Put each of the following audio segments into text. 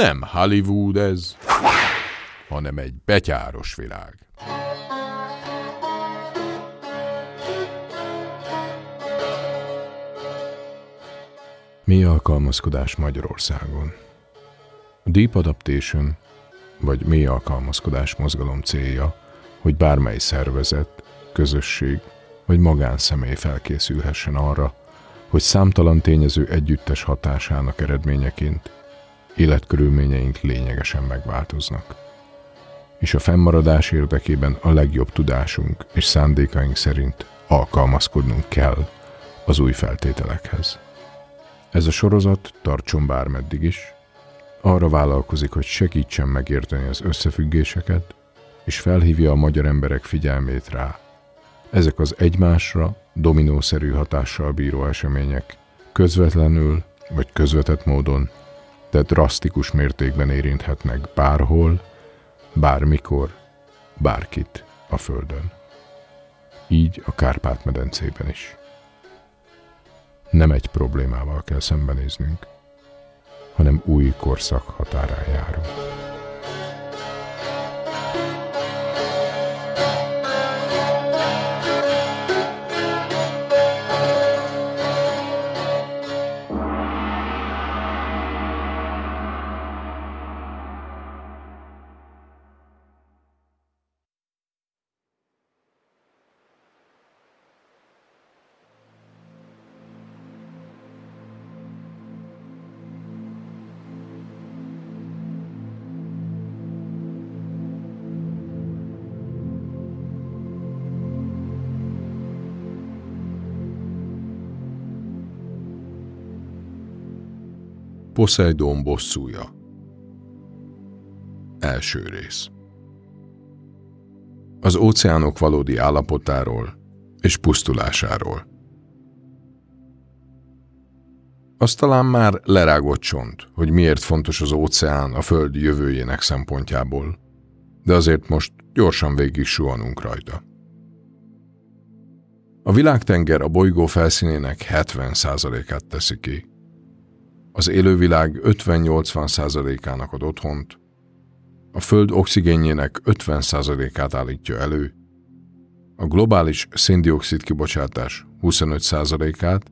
Nem Hollywood ez, hanem egy betyáros világ. Mi alkalmazkodás Magyarországon? Deep Adaptation, vagy mély alkalmazkodás mozgalom célja, hogy bármely szervezet, közösség vagy magánszemély felkészülhessen arra, hogy számtalan tényező együttes hatásának eredményeként életkörülményeink lényegesen megváltoznak. És a fennmaradás érdekében a legjobb tudásunk és szándékaink szerint alkalmazkodnunk kell az új feltételekhez. Ez a sorozat tartson bármeddig is, arra vállalkozik, hogy segítsen megérteni az összefüggéseket, és felhívja a magyar emberek figyelmét rá. Ezek az egymásra dominószerű hatással bíró események közvetlenül vagy közvetett módon, de drasztikus mértékben érinthetnek bárhol, bármikor, bárkit a Földön. Így a Kárpát-medencében is. Nem egy problémával kell szembenéznünk, hanem új korszak határán járunk. Poseidon bosszúja Első rész Az óceánok valódi állapotáról és pusztulásáról. Az talán már lerágott csont, hogy miért fontos az óceán a Föld jövőjének szempontjából, de azért most gyorsan végig suhanunk rajta. A világtenger a bolygó felszínének 70%-át teszi ki, az élővilág 50-80%-ának ad otthont, a Föld oxigénjének 50%-át állítja elő, a globális széndiokszid kibocsátás 25%-át,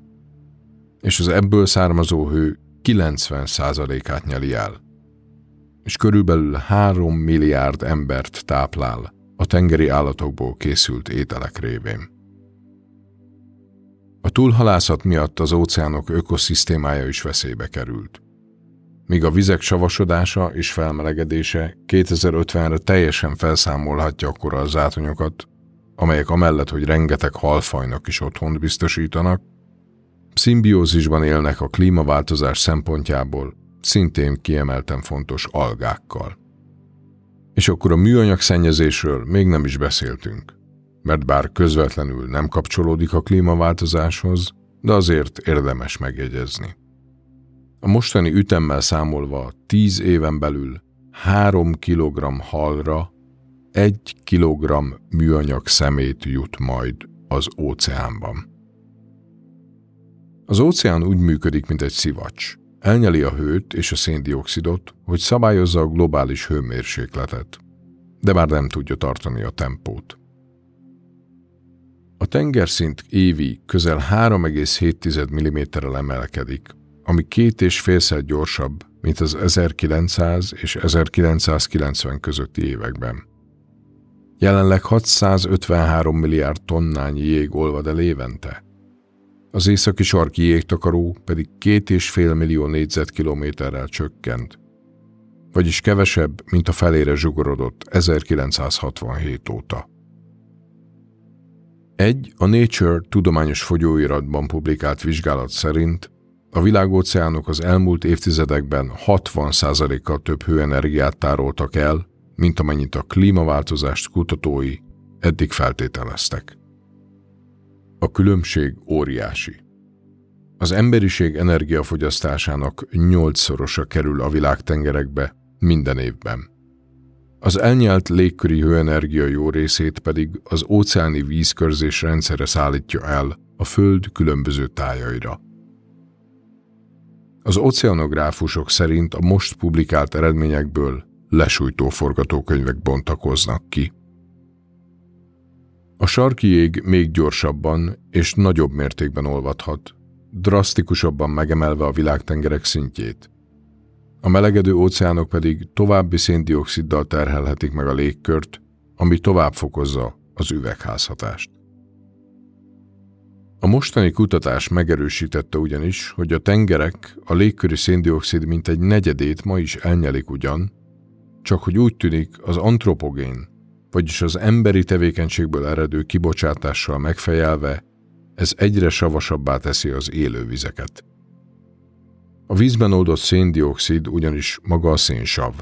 és az ebből származó hő 90%-át nyeli el, és körülbelül 3 milliárd embert táplál a tengeri állatokból készült ételek révén. A túlhalászat miatt az óceánok ökoszisztémája is veszélybe került. Míg a vizek savasodása és felmelegedése 2050-re teljesen felszámolhatja akkor az átonyokat, amelyek amellett, hogy rengeteg halfajnak is otthont biztosítanak, szimbiózisban élnek a klímaváltozás szempontjából szintén kiemelten fontos algákkal. És akkor a műanyag szennyezésről még nem is beszéltünk mert bár közvetlenül nem kapcsolódik a klímaváltozáshoz, de azért érdemes megjegyezni. A mostani ütemmel számolva 10 éven belül 3 kg halra 1 kg műanyag szemét jut majd az óceánban. Az óceán úgy működik, mint egy szivacs. Elnyeli a hőt és a széndiokszidot, hogy szabályozza a globális hőmérsékletet, de már nem tudja tartani a tempót. A tengerszint évi közel 3,7 mm-rel emelkedik, ami két és félszer gyorsabb, mint az 1900 és 1990 közötti években. Jelenleg 653 milliárd tonnányi jég olvad el évente. Az északi sarki jégtakaró pedig két és fél millió négyzetkilométerrel csökkent, vagyis kevesebb, mint a felére zsugorodott 1967 óta. Egy a Nature tudományos folyóiratban publikált vizsgálat szerint a világóceánok az elmúlt évtizedekben 60%-kal több hőenergiát tároltak el, mint amennyit a klímaváltozást kutatói eddig feltételeztek. A különbség óriási. Az emberiség energiafogyasztásának nyolcszorosa kerül a világtengerekbe minden évben. Az elnyelt légköri hőenergia jó részét pedig az óceáni vízkörzés rendszere szállítja el a Föld különböző tájaira. Az oceanográfusok szerint a most publikált eredményekből lesújtó forgatókönyvek bontakoznak ki. A sarki jég még gyorsabban és nagyobb mértékben olvadhat, drasztikusabban megemelve a világtengerek szintjét. A melegedő óceánok pedig további széndioksziddal terhelhetik meg a légkört, ami tovább fokozza az üvegházhatást. A mostani kutatás megerősítette ugyanis, hogy a tengerek a légköri széndiokszid mintegy negyedét ma is elnyelik ugyan, csak hogy úgy tűnik az antropogén, vagyis az emberi tevékenységből eredő kibocsátással megfejelve, ez egyre savasabbá teszi az élővizeket. A vízben oldott széndiokszid ugyanis maga a szénsav,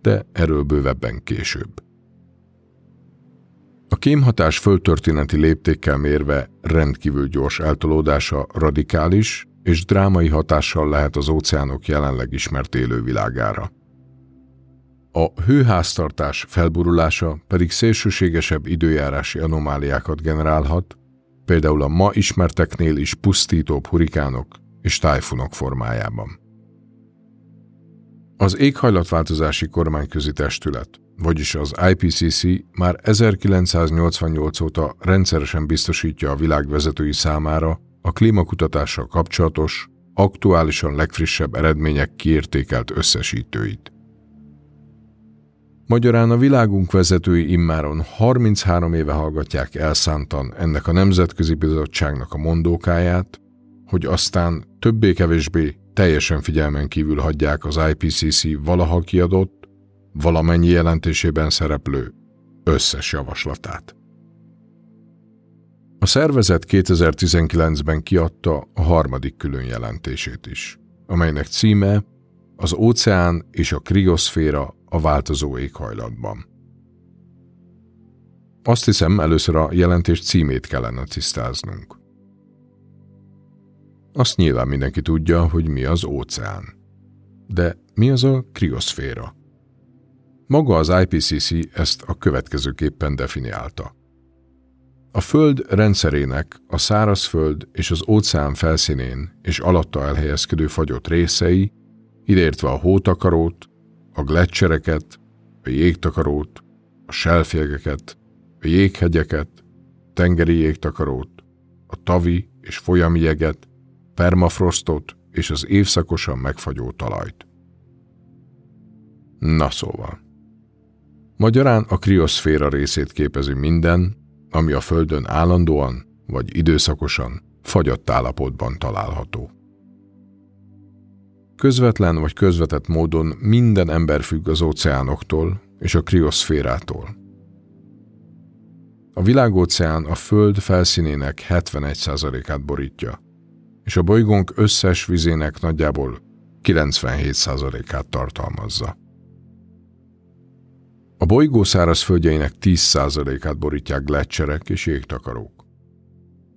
de erről bővebben később. A kémhatás földtörténeti léptékkel mérve rendkívül gyors eltolódása radikális és drámai hatással lehet az óceánok jelenleg ismert élővilágára. A hőháztartás felburulása pedig szélsőségesebb időjárási anomáliákat generálhat, például a ma ismerteknél is pusztítóbb hurikánok és tájfunok formájában. Az éghajlatváltozási kormányközi testület, vagyis az IPCC már 1988 óta rendszeresen biztosítja a világ vezetői számára a klímakutatással kapcsolatos, aktuálisan legfrissebb eredmények kiértékelt összesítőit. Magyarán a világunk vezetői immáron 33 éve hallgatják elszántan ennek a Nemzetközi Bizottságnak a mondókáját, hogy aztán többé-kevésbé teljesen figyelmen kívül hagyják az IPCC valaha kiadott, valamennyi jelentésében szereplő összes javaslatát. A szervezet 2019-ben kiadta a harmadik külön jelentését is, amelynek címe az óceán és a krioszféra a változó éghajlatban. Azt hiszem, először a jelentés címét kellene tisztáznunk. Azt nyilván mindenki tudja, hogy mi az óceán. De mi az a krioszféra? Maga az IPCC ezt a következőképpen definiálta. A Föld rendszerének a szárazföld és az óceán felszínén és alatta elhelyezkedő fagyott részei, ideértve a hótakarót, a gletszereket, a jégtakarót, a selfjegeket, a jéghegyeket, tengeri jégtakarót, a tavi és folyami jeget, permafrostot és az évszakosan megfagyó talajt. Na szóval. Magyarán a krioszféra részét képezi minden, ami a Földön állandóan vagy időszakosan fagyott állapotban található. Közvetlen vagy közvetett módon minden ember függ az óceánoktól és a krioszférától. A világóceán a Föld felszínének 71%-át borítja, és a bolygónk összes vizének nagyjából 97%-át tartalmazza. A bolygó szárazföldjeinek 10%-át borítják gletszerek és jégtakarók.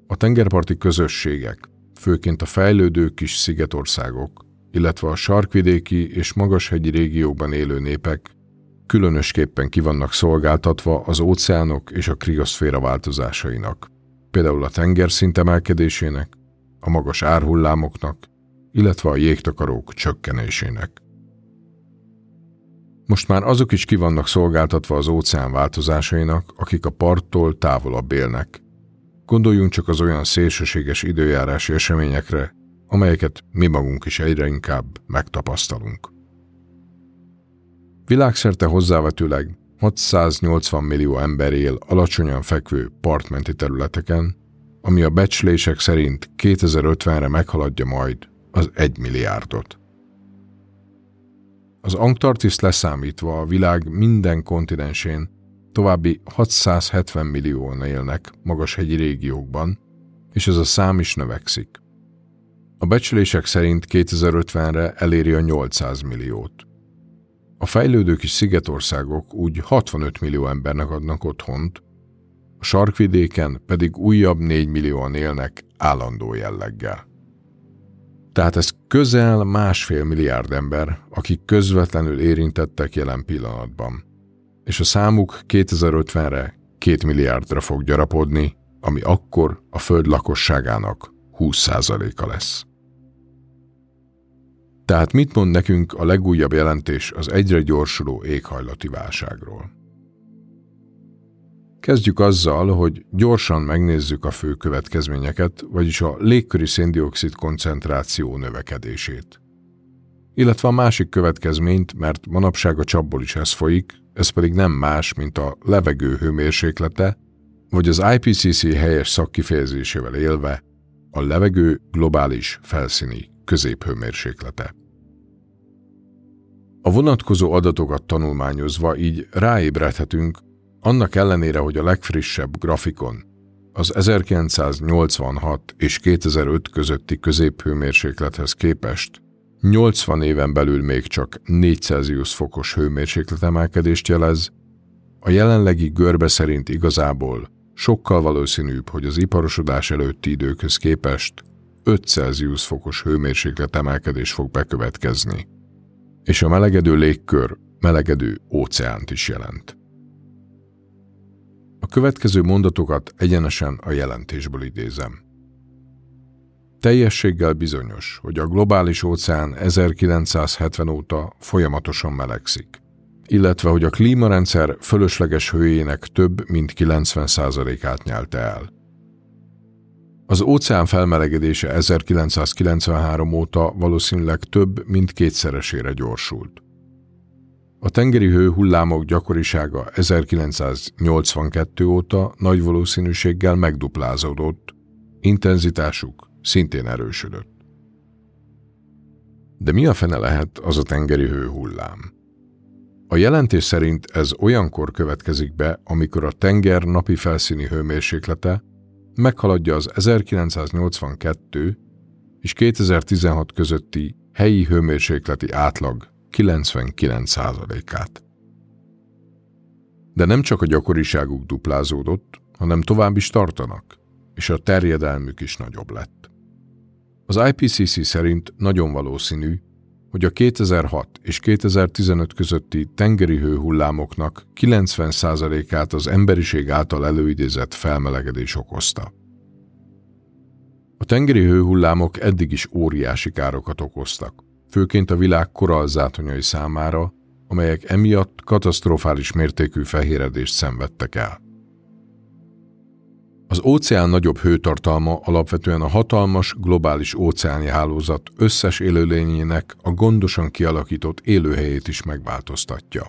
A tengerparti közösségek, főként a fejlődő kis szigetországok, illetve a sarkvidéki és magashegyi régiókban élő népek különösképpen kivannak szolgáltatva az óceánok és a krioszféra változásainak, például a tengerszint emelkedésének, a magas árhullámoknak, illetve a jégtakarók csökkenésének. Most már azok is kivannak szolgáltatva az óceán változásainak, akik a parttól távolabb élnek. Gondoljunk csak az olyan szélsőséges időjárási eseményekre, amelyeket mi magunk is egyre inkább megtapasztalunk. Világszerte hozzávetőleg 680 millió ember él alacsonyan fekvő partmenti területeken, ami a becslések szerint 2050-re meghaladja majd az 1 milliárdot. Az Antarktisz leszámítva a világ minden kontinensén további 670 millióan élnek magashegyi régiókban, és ez a szám is növekszik. A becslések szerint 2050-re eléri a 800 milliót. A fejlődő kis szigetországok úgy 65 millió embernek adnak otthont, sarkvidéken pedig újabb 4 millióan élnek állandó jelleggel. Tehát ez közel másfél milliárd ember, akik közvetlenül érintettek jelen pillanatban. És a számuk 2050-re 2 milliárdra fog gyarapodni, ami akkor a föld lakosságának 20%-a lesz. Tehát mit mond nekünk a legújabb jelentés az egyre gyorsuló éghajlati válságról? Kezdjük azzal, hogy gyorsan megnézzük a fő következményeket, vagyis a légköri széndiokszid koncentráció növekedését. Illetve a másik következményt, mert manapság a csapból is ez folyik, ez pedig nem más, mint a levegő hőmérséklete, vagy az IPCC helyes szakkifejezésével élve a levegő globális felszíni középhőmérséklete. A vonatkozó adatokat tanulmányozva így ráébredhetünk, annak ellenére, hogy a legfrissebb grafikon az 1986 és 2005 közötti középhőmérséklethez képest 80 éven belül még csak 4 Celsius fokos hőmérsékletemelkedést jelez, a jelenlegi görbe szerint igazából sokkal valószínűbb, hogy az iparosodás előtti időkhöz képest 5 Celsius fokos hőmérsékletemelkedés fog bekövetkezni, és a melegedő légkör melegedő óceánt is jelent. Következő mondatokat egyenesen a jelentésből idézem. Teljességgel bizonyos, hogy a globális óceán 1970 óta folyamatosan melegszik, illetve hogy a klímarendszer fölösleges hőjének több mint 90%-át nyelte el. Az óceán felmelegedése 1993 óta valószínűleg több mint kétszeresére gyorsult. A tengeri hő hullámok gyakorisága 1982 óta nagy valószínűséggel megduplázódott, intenzitásuk szintén erősödött. De mi a fene lehet az a tengeri hőhullám? A jelentés szerint ez olyankor következik be, amikor a tenger napi felszíni hőmérséklete meghaladja az 1982 és 2016 közötti helyi hőmérsékleti átlag 99%-át. De nem csak a gyakoriságuk duplázódott, hanem tovább is tartanak, és a terjedelmük is nagyobb lett. Az IPCC szerint nagyon valószínű, hogy a 2006 és 2015 közötti tengeri hőhullámoknak 90%-át az emberiség által előidézett felmelegedés okozta. A tengeri hőhullámok eddig is óriási károkat okoztak, főként a világ korallzátonyai számára, amelyek emiatt katasztrofális mértékű fehéredést szenvedtek el. Az óceán nagyobb hőtartalma alapvetően a hatalmas globális óceáni hálózat összes élőlényének a gondosan kialakított élőhelyét is megváltoztatja.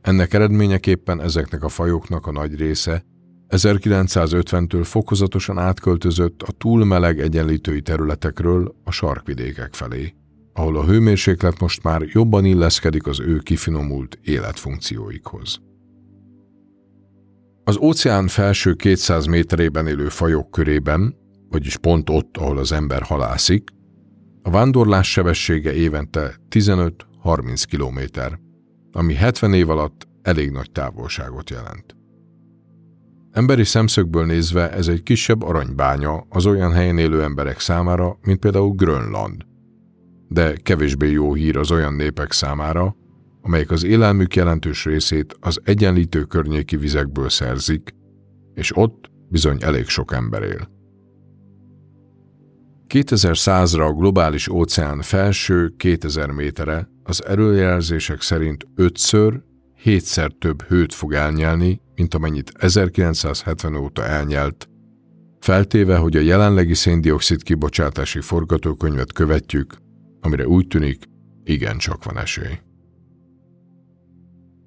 Ennek eredményeképpen ezeknek a fajoknak a nagy része 1950-től fokozatosan átköltözött a túl meleg egyenlítői területekről a sarkvidékek felé, ahol a hőmérséklet most már jobban illeszkedik az ő kifinomult életfunkcióikhoz. Az óceán felső 200 méterében élő fajok körében, vagyis pont ott, ahol az ember halászik, a vándorlás sebessége évente 15-30 km, ami 70 év alatt elég nagy távolságot jelent. Emberi szemszögből nézve ez egy kisebb aranybánya az olyan helyen élő emberek számára, mint például Grönland. De kevésbé jó hír az olyan népek számára, amelyek az élelmük jelentős részét az egyenlítő környéki vizekből szerzik, és ott bizony elég sok ember él. 2100-ra a globális óceán felső 2000 métere az erőjelzések szerint ötször, hétszer több hőt fog elnyelni, mint amennyit 1970 óta elnyelt, feltéve, hogy a jelenlegi széndiokszid kibocsátási forgatókönyvet követjük, amire úgy tűnik, igencsak van esély.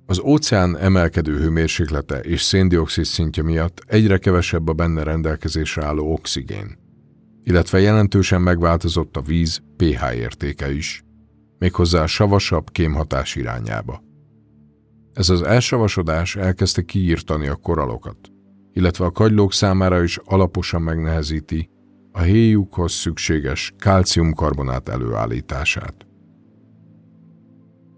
Az óceán emelkedő hőmérséklete és széndiokszid szintje miatt egyre kevesebb a benne rendelkezésre álló oxigén, illetve jelentősen megváltozott a víz pH értéke is, méghozzá savasabb kémhatás irányába. Ez az elsavasodás elkezdte kiírtani a koralokat, illetve a kagylók számára is alaposan megnehezíti a héjukhoz szükséges kálciumkarbonát előállítását.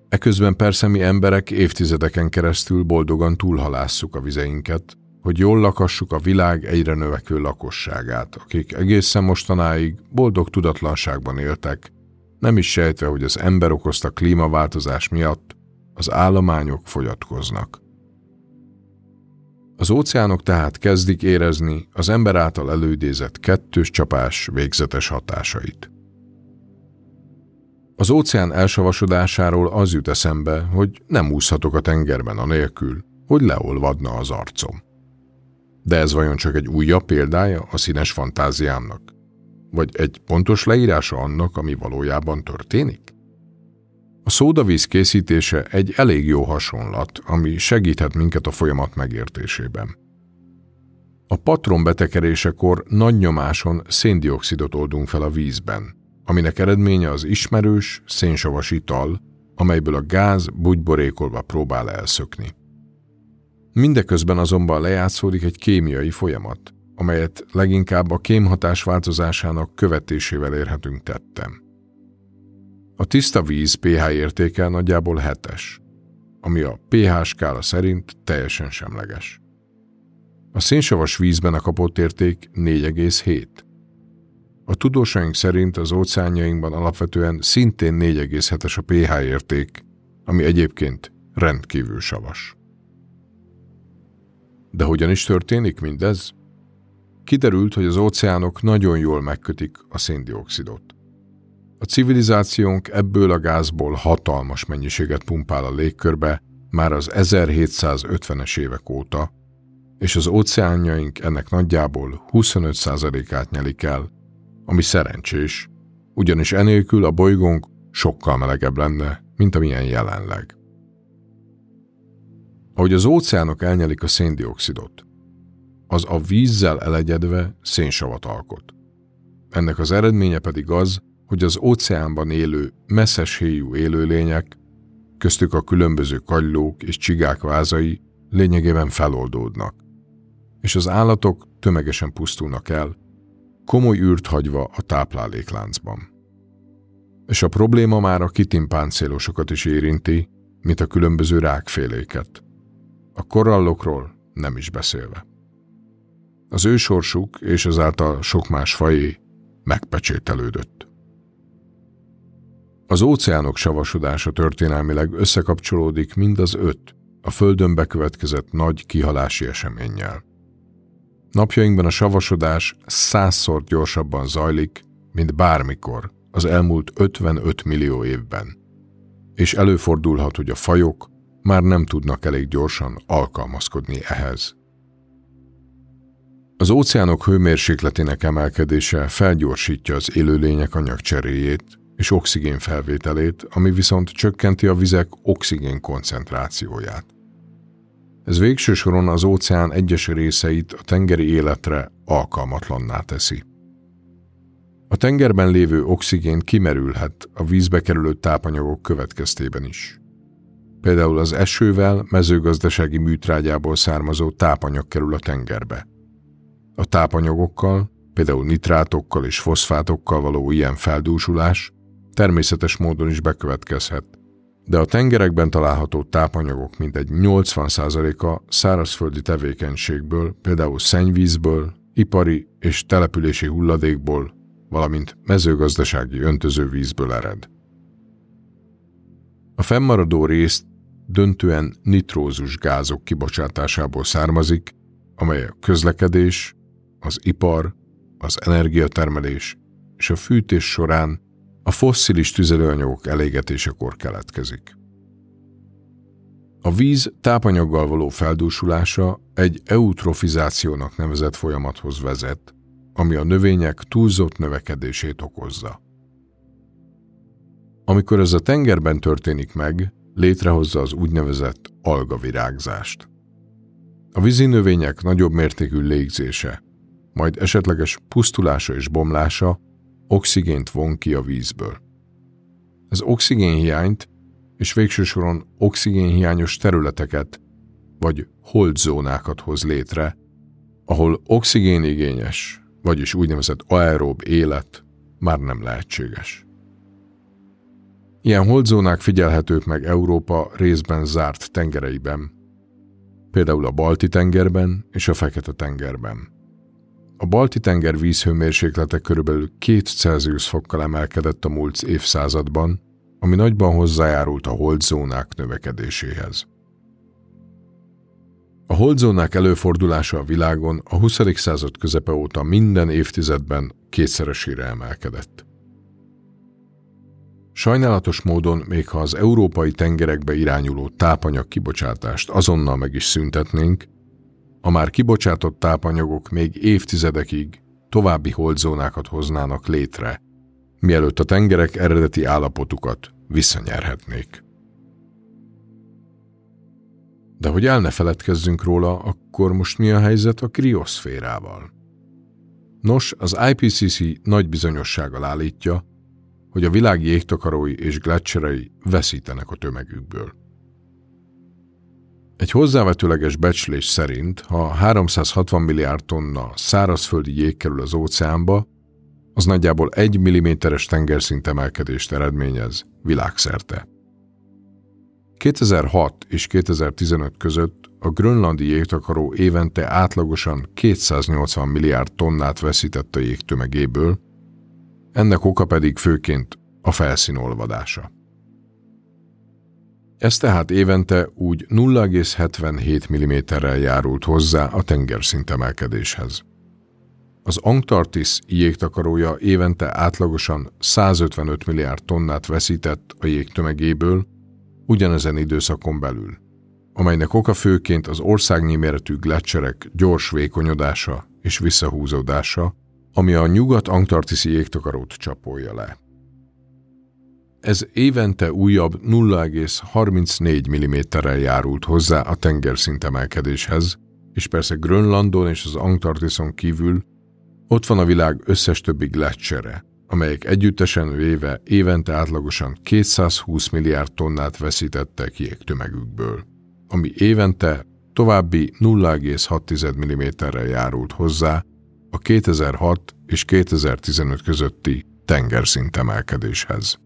Eközben persze mi emberek évtizedeken keresztül boldogan túlhalásszuk a vizeinket, hogy jól lakassuk a világ egyre növekvő lakosságát, akik egészen mostanáig boldog tudatlanságban éltek, nem is sejtve, hogy az ember okozta klímaváltozás miatt az állományok fogyatkoznak. Az óceánok tehát kezdik érezni az ember által előidézett kettős csapás végzetes hatásait. Az óceán elsavasodásáról az jut eszembe, hogy nem úszhatok a tengerben anélkül, hogy leolvadna az arcom. De ez vajon csak egy újabb példája a színes fantáziámnak? Vagy egy pontos leírása annak, ami valójában történik? A szódavíz készítése egy elég jó hasonlat, ami segíthet minket a folyamat megértésében. A patron betekerésekor nagy nyomáson széndiokszidot oldunk fel a vízben, aminek eredménye az ismerős, szénsavas ital, amelyből a gáz bugyborékolva próbál elszökni. Mindeközben azonban lejátszódik egy kémiai folyamat, amelyet leginkább a kémhatás változásának követésével érhetünk tettem. A tiszta víz pH értéke nagyjából 7-es, ami a pH skála szerint teljesen semleges. A szénsavas vízben a kapott érték 4,7. A tudósaink szerint az óceánjainkban alapvetően szintén 4,7-es a pH érték, ami egyébként rendkívül savas. De hogyan is történik mindez? Kiderült, hogy az óceánok nagyon jól megkötik a széndiokszidot. A civilizációnk ebből a gázból hatalmas mennyiséget pumpál a légkörbe már az 1750-es évek óta, és az óceánjaink ennek nagyjából 25%-át nyelik el, ami szerencsés, ugyanis enélkül a bolygónk sokkal melegebb lenne, mint amilyen jelenleg. Ahogy az óceánok elnyelik a széndiokszidot, az a vízzel elegyedve szénsavat alkot. Ennek az eredménye pedig az, hogy az óceánban élő messzes élőlények, köztük a különböző kagylók és csigák vázai lényegében feloldódnak, és az állatok tömegesen pusztulnak el, komoly űrt hagyva a táplálékláncban. És a probléma már a kitimpáncélosokat is érinti, mint a különböző rákféléket. A korallokról nem is beszélve. Az ő sorsuk és azáltal sok más fajé megpecsételődött. Az óceánok savasodása történelmileg összekapcsolódik mind az öt a Földön bekövetkezett nagy kihalási eseménnyel. Napjainkban a savasodás százszor gyorsabban zajlik, mint bármikor az elmúlt 55 millió évben, és előfordulhat, hogy a fajok már nem tudnak elég gyorsan alkalmazkodni ehhez. Az óceánok hőmérsékletének emelkedése felgyorsítja az élőlények anyagcseréjét és oxigén felvételét, ami viszont csökkenti a vizek oxigén koncentrációját. Ez végső soron az óceán egyes részeit a tengeri életre alkalmatlanná teszi. A tengerben lévő oxigén kimerülhet a vízbe kerülő tápanyagok következtében is. Például az esővel mezőgazdasági műtrágyából származó tápanyag kerül a tengerbe. A tápanyagokkal, például nitrátokkal és foszfátokkal való ilyen feldúsulás természetes módon is bekövetkezhet, de a tengerekben található tápanyagok mintegy 80%-a szárazföldi tevékenységből, például szennyvízből, ipari és települési hulladékból, valamint mezőgazdasági öntözővízből ered. A fennmaradó részt döntően nitrózus gázok kibocsátásából származik, amely a közlekedés, az ipar, az energiatermelés és a fűtés során a fosszilis tüzelőanyagok elégetésekor keletkezik. A víz tápanyaggal való feldúsulása egy eutrofizációnak nevezett folyamathoz vezet, ami a növények túlzott növekedését okozza. Amikor ez a tengerben történik meg, létrehozza az úgynevezett algavirágzást. A vízi növények nagyobb mértékű légzése, majd esetleges pusztulása és bomlása oxigént von ki a vízből. Az oxigénhiányt és végső soron oxigénhiányos területeket vagy holdzónákat hoz létre, ahol oxigénigényes, vagyis úgynevezett aerób élet már nem lehetséges. Ilyen holdzónák figyelhetők meg Európa részben zárt tengereiben, például a Balti-tengerben és a Fekete-tengerben. A Balti-tenger vízhőmérséklete körülbelül 2 Celsius fokkal emelkedett a múlt évszázadban, ami nagyban hozzájárult a holdzónák növekedéséhez. A holdzónák előfordulása a világon a 20. század közepe óta minden évtizedben kétszeresére emelkedett. Sajnálatos módon, még ha az európai tengerekbe irányuló tápanyag kibocsátást azonnal meg is szüntetnénk, a már kibocsátott tápanyagok még évtizedekig további holdzónákat hoznának létre, mielőtt a tengerek eredeti állapotukat visszanyerhetnék. De hogy el ne feledkezzünk róla, akkor most mi a helyzet a krioszférával? Nos, az IPCC nagy bizonyossággal állítja, hogy a világ jégtakarói és gletszerei veszítenek a tömegükből. Hozzávetőleges becslés szerint, ha 360 milliárd tonna szárazföldi jég kerül az óceánba, az nagyjából 1 mm-es tengerszint emelkedést eredményez világszerte. 2006 és 2015 között a grönlandi jégtakaró évente átlagosan 280 milliárd tonnát veszített a jégtömegéből, ennek oka pedig főként a felszín olvadása. Ez tehát évente úgy 0,77 mm-rel járult hozzá a tengerszint emelkedéshez. Az Antarktisz jégtakarója évente átlagosan 155 milliárd tonnát veszített a jégtömegéből, ugyanezen időszakon belül, amelynek oka főként az országnyi méretű gletszerek gyors vékonyodása és visszahúzódása, ami a nyugat-antarktiszi jégtakarót csapolja le. Ez évente újabb 0,34 mm-rel járult hozzá a tengerszint emelkedéshez, és persze Grönlandon és az Antarktiszon kívül ott van a világ összes többi gletszere, amelyek együttesen véve évente átlagosan 220 milliárd tonnát veszítettek jégtömegükből, ami évente további 0,6 mm-rel járult hozzá a 2006 és 2015 közötti tengerszint emelkedéshez.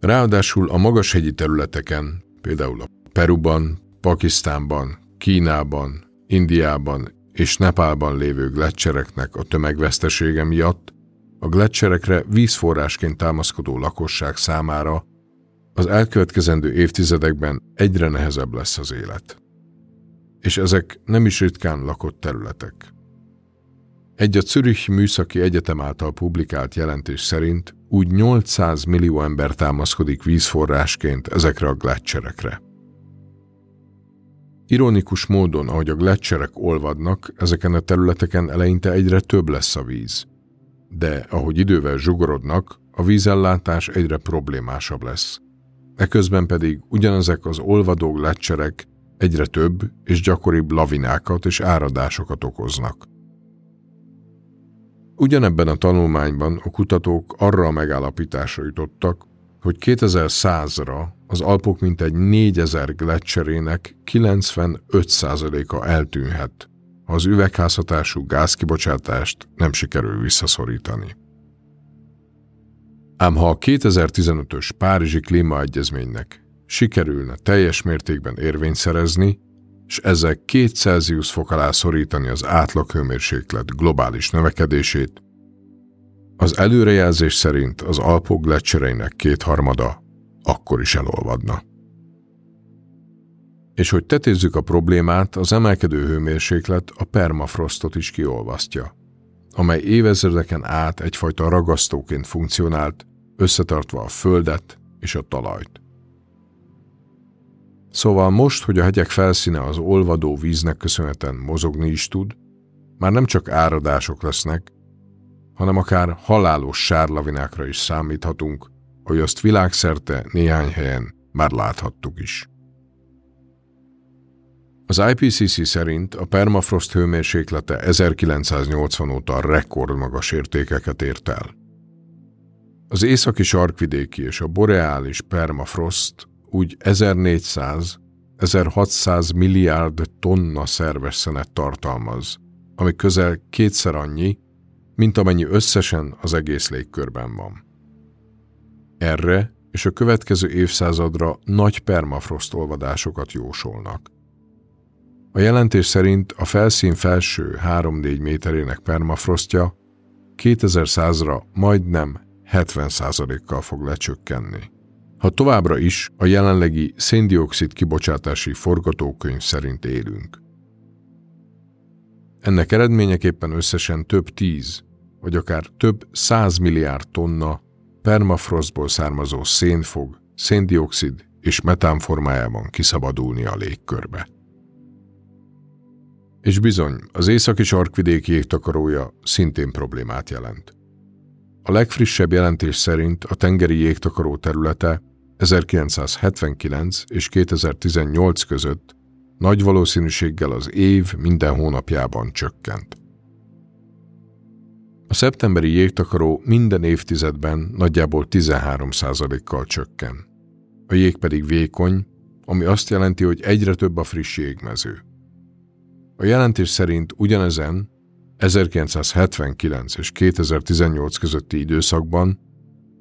Ráadásul a magashegyi területeken, például a Peruban, Pakisztánban, Kínában, Indiában és Nepálban lévő gletszereknek a tömegvesztesége miatt a gletszerekre vízforrásként támaszkodó lakosság számára az elkövetkezendő évtizedekben egyre nehezebb lesz az élet. És ezek nem is ritkán lakott területek. Egy a Zürich Műszaki Egyetem által publikált jelentés szerint úgy 800 millió ember támaszkodik vízforrásként ezekre a gletszerekre. Ironikus módon, ahogy a gletszerek olvadnak, ezeken a területeken eleinte egyre több lesz a víz. De ahogy idővel zsugorodnak, a vízellátás egyre problémásabb lesz. Eközben pedig ugyanezek az olvadó gletszerek egyre több és gyakoribb lavinákat és áradásokat okoznak. Ugyanebben a tanulmányban a kutatók arra a megállapításra jutottak, hogy 2100-ra az Alpok mintegy 4000 gletszerének 95%-a eltűnhet, ha az üvegházhatású gázkibocsátást nem sikerül visszaszorítani. Ám ha a 2015-ös Párizsi Klímaegyezménynek sikerülne teljes mértékben érvényt szerezni, és ezzel 2 Celsius fok alá szorítani az átlaghőmérséklet globális növekedését, az előrejelzés szerint az Alpok gletszereinek kétharmada akkor is elolvadna. És hogy tetézzük a problémát, az emelkedő hőmérséklet a permafrostot is kiolvasztja, amely évezredeken át egyfajta ragasztóként funkcionált, összetartva a földet és a talajt. Szóval most, hogy a hegyek felszíne az olvadó víznek köszönhetően mozogni is tud, már nem csak áradások lesznek, hanem akár halálos sárlavinákra is számíthatunk, hogy azt világszerte néhány helyen már láthattuk is. Az IPCC szerint a permafrost hőmérséklete 1980 óta rekordmagas értékeket ért el. Az északi sarkvidéki és a boreális permafrost úgy 1400-1600 milliárd tonna szerves szenet tartalmaz, ami közel kétszer annyi, mint amennyi összesen az egész légkörben van. Erre és a következő évszázadra nagy permafrost olvadásokat jósolnak. A jelentés szerint a felszín felső 3-4 méterének permafrostja 2100-ra majdnem 70%-kal fog lecsökkenni. Ha továbbra is a jelenlegi széndiokszid kibocsátási forgatókönyv szerint élünk. Ennek eredményeképpen összesen több tíz, vagy akár több százmilliárd tonna permafrostból származó szén fog széndiokszid és metán formájában kiszabadulni a légkörbe. És bizony, az északi sarkvidék jégtakarója szintén problémát jelent. A legfrissebb jelentés szerint a tengeri jégtakaró területe 1979 és 2018 között nagy valószínűséggel az év minden hónapjában csökkent. A szeptemberi jégtakaró minden évtizedben nagyjából 13%-kal csökken. A jég pedig vékony, ami azt jelenti, hogy egyre több a friss jégmező. A jelentés szerint ugyanezen 1979 és 2018 közötti időszakban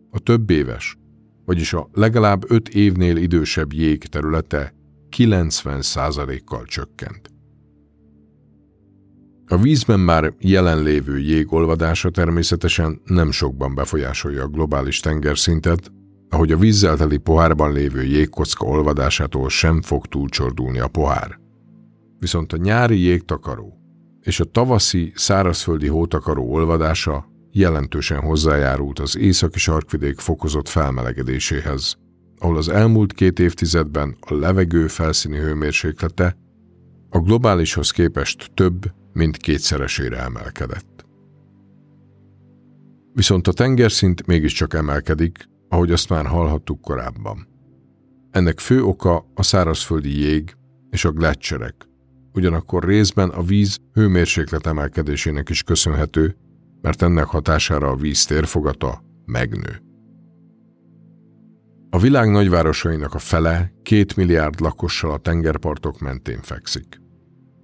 a több éves, vagyis a legalább 5 évnél idősebb jég területe 90%-kal csökkent. A vízben már jelenlévő jég olvadása természetesen nem sokban befolyásolja a globális tengerszintet, ahogy a vízzel teli pohárban lévő jégkocka olvadásától sem fog túlcsordulni a pohár. Viszont a nyári jégtakaró és a tavaszi szárazföldi hótakaró olvadása jelentősen hozzájárult az északi sarkvidék fokozott felmelegedéséhez, ahol az elmúlt két évtizedben a levegő felszíni hőmérséklete a globálishoz képest több, mint kétszeresére emelkedett. Viszont a tengerszint mégiscsak emelkedik, ahogy azt már hallhattuk korábban. Ennek fő oka a szárazföldi jég és a gletszerek, ugyanakkor részben a víz hőmérséklet emelkedésének is köszönhető, mert ennek hatására a víz térfogata megnő. A világ nagyvárosainak a fele két milliárd lakossal a tengerpartok mentén fekszik.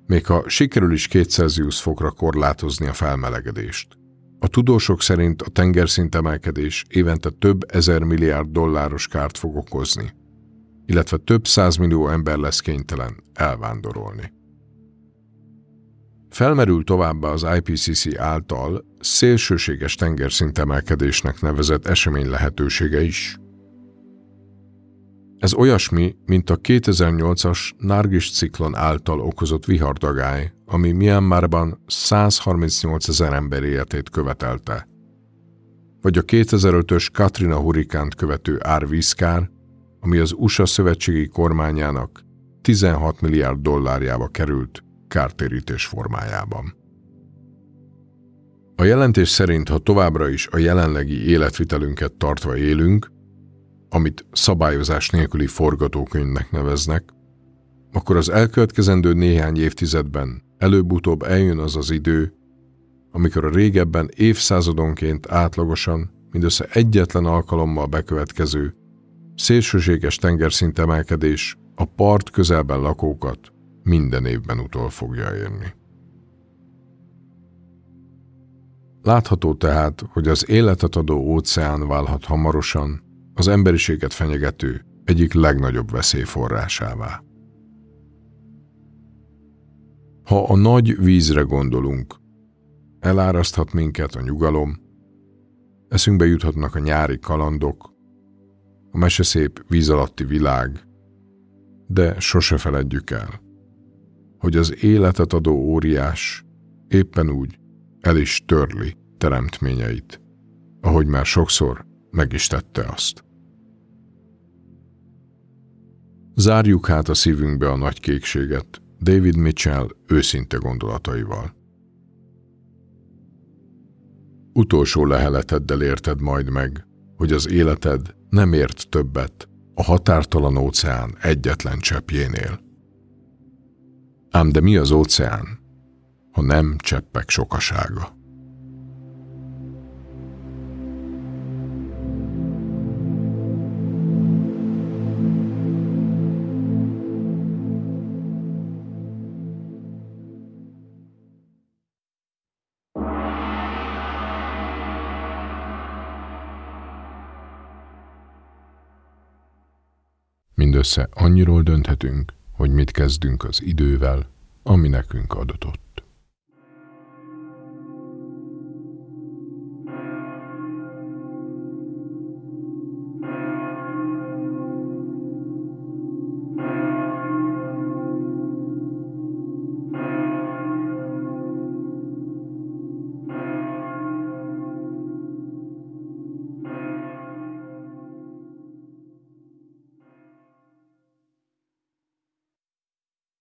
Még ha sikerül is két Celsius fokra korlátozni a felmelegedést. A tudósok szerint a tengerszint emelkedés évente több ezer milliárd dolláros kárt fog okozni, illetve több százmillió ember lesz kénytelen elvándorolni. Felmerül továbbá az IPCC által szélsőséges tengerszint emelkedésnek nevezett esemény lehetősége is. Ez olyasmi, mint a 2008-as Nargis ciklon által okozott vihardagály, ami Myanmarban 138 ezer ember életét követelte. Vagy a 2005-ös Katrina hurikánt követő árvízkár, ami az USA szövetségi kormányának 16 milliárd dollárjába került kártérítés formájában. A jelentés szerint, ha továbbra is a jelenlegi életvitelünket tartva élünk, amit szabályozás nélküli forgatókönyvnek neveznek, akkor az elkövetkezendő néhány évtizedben előbb-utóbb eljön az az idő, amikor a régebben évszázadonként átlagosan mindössze egyetlen alkalommal bekövetkező szélsőséges tengerszint emelkedés a part közelben lakókat minden évben utol fogja érni. Látható tehát, hogy az életet adó óceán válhat hamarosan az emberiséget fenyegető egyik legnagyobb veszélyforrásává. Ha a nagy vízre gondolunk, eláraszthat minket a nyugalom, eszünkbe juthatnak a nyári kalandok, a meseszép víz alatti világ, de sose feledjük el, hogy az életet adó óriás éppen úgy el is törli teremtményeit, ahogy már sokszor meg is tette azt. Zárjuk hát a szívünkbe a nagy kékséget David Mitchell őszinte gondolataival. Utolsó leheleteddel érted majd meg, hogy az életed nem ért többet a határtalan óceán egyetlen cseppjénél. Ám de mi az óceán, ha nem cseppek sokasága? Mindössze annyiról dönthetünk, hogy mit kezdünk az idővel, ami nekünk adatott.